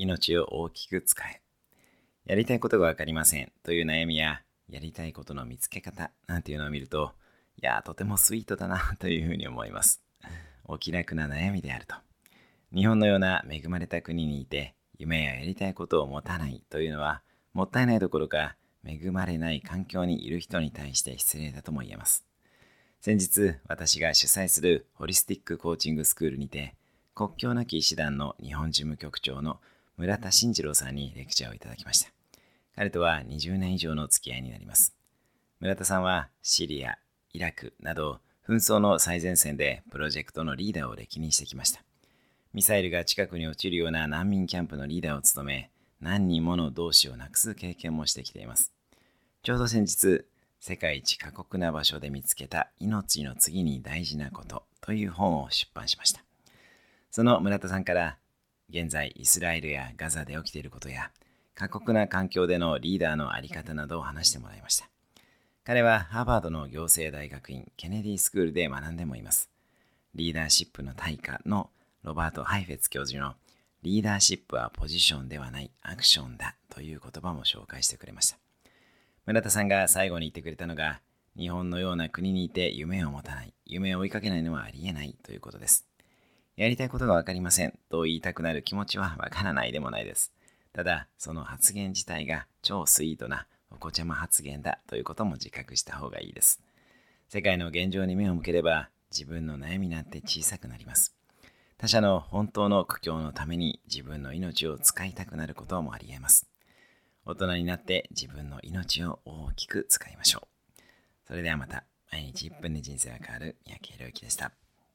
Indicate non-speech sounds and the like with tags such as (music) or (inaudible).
命を大きく使え。やりたいことがわかりませんという悩みや、やりたいことの見つけ方なんていうのを見ると、いや、とてもスイートだな (laughs) というふうに思います。お気楽な悩みであると。日本のような恵まれた国にいて、夢ややりたいことを持たないというのは、もったいないどころか、恵まれない環境にいる人に対して失礼だとも言えます。先日、私が主催するホリスティックコーチングスクールにて、国境なき医師団の日本事務局長の村田慎次郎さんにレクチャーをいただきました。彼とは20年以上の付き合いになります。村田さんはシリア、イラクなど紛争の最前線でプロジェクトのリーダーを歴任してきました。ミサイルが近くに落ちるような難民キャンプのリーダーを務め、何人もの同志をなくす経験もしてきています。ちょうど先日、世界一過酷な場所で見つけた命の次に大事なことという本を出版しました。その村田さんから現在イスラエルやガザで起きていることや過酷な環境でのリーダーの在り方などを話してもらいました。彼はハーバードの行政大学院ケネディスクールで学んでもいます。リーダーシップの大家のロバート・ハイフェツ教授のリーダーシップはポジションではないアクションだという言葉も紹介してくれました。村田さんが最後に言ってくれたのが日本のような国にいて夢を持たない、夢を追いかけないのはありえないということです。やりたいことがわかりませんと言いたくなる気持ちはわからないでもないです。ただ、その発言自体が超スイートなお子ちゃま発言だということも自覚した方がいいです。世界の現状に目を向ければ自分の悩みなんて小さくなります。他者の本当の苦境のために自分の命を使いたくなることもあり得ます。大人になって自分の命を大きく使いましょう。それではまた、毎日1分で人生が変わる三宅宏之でした。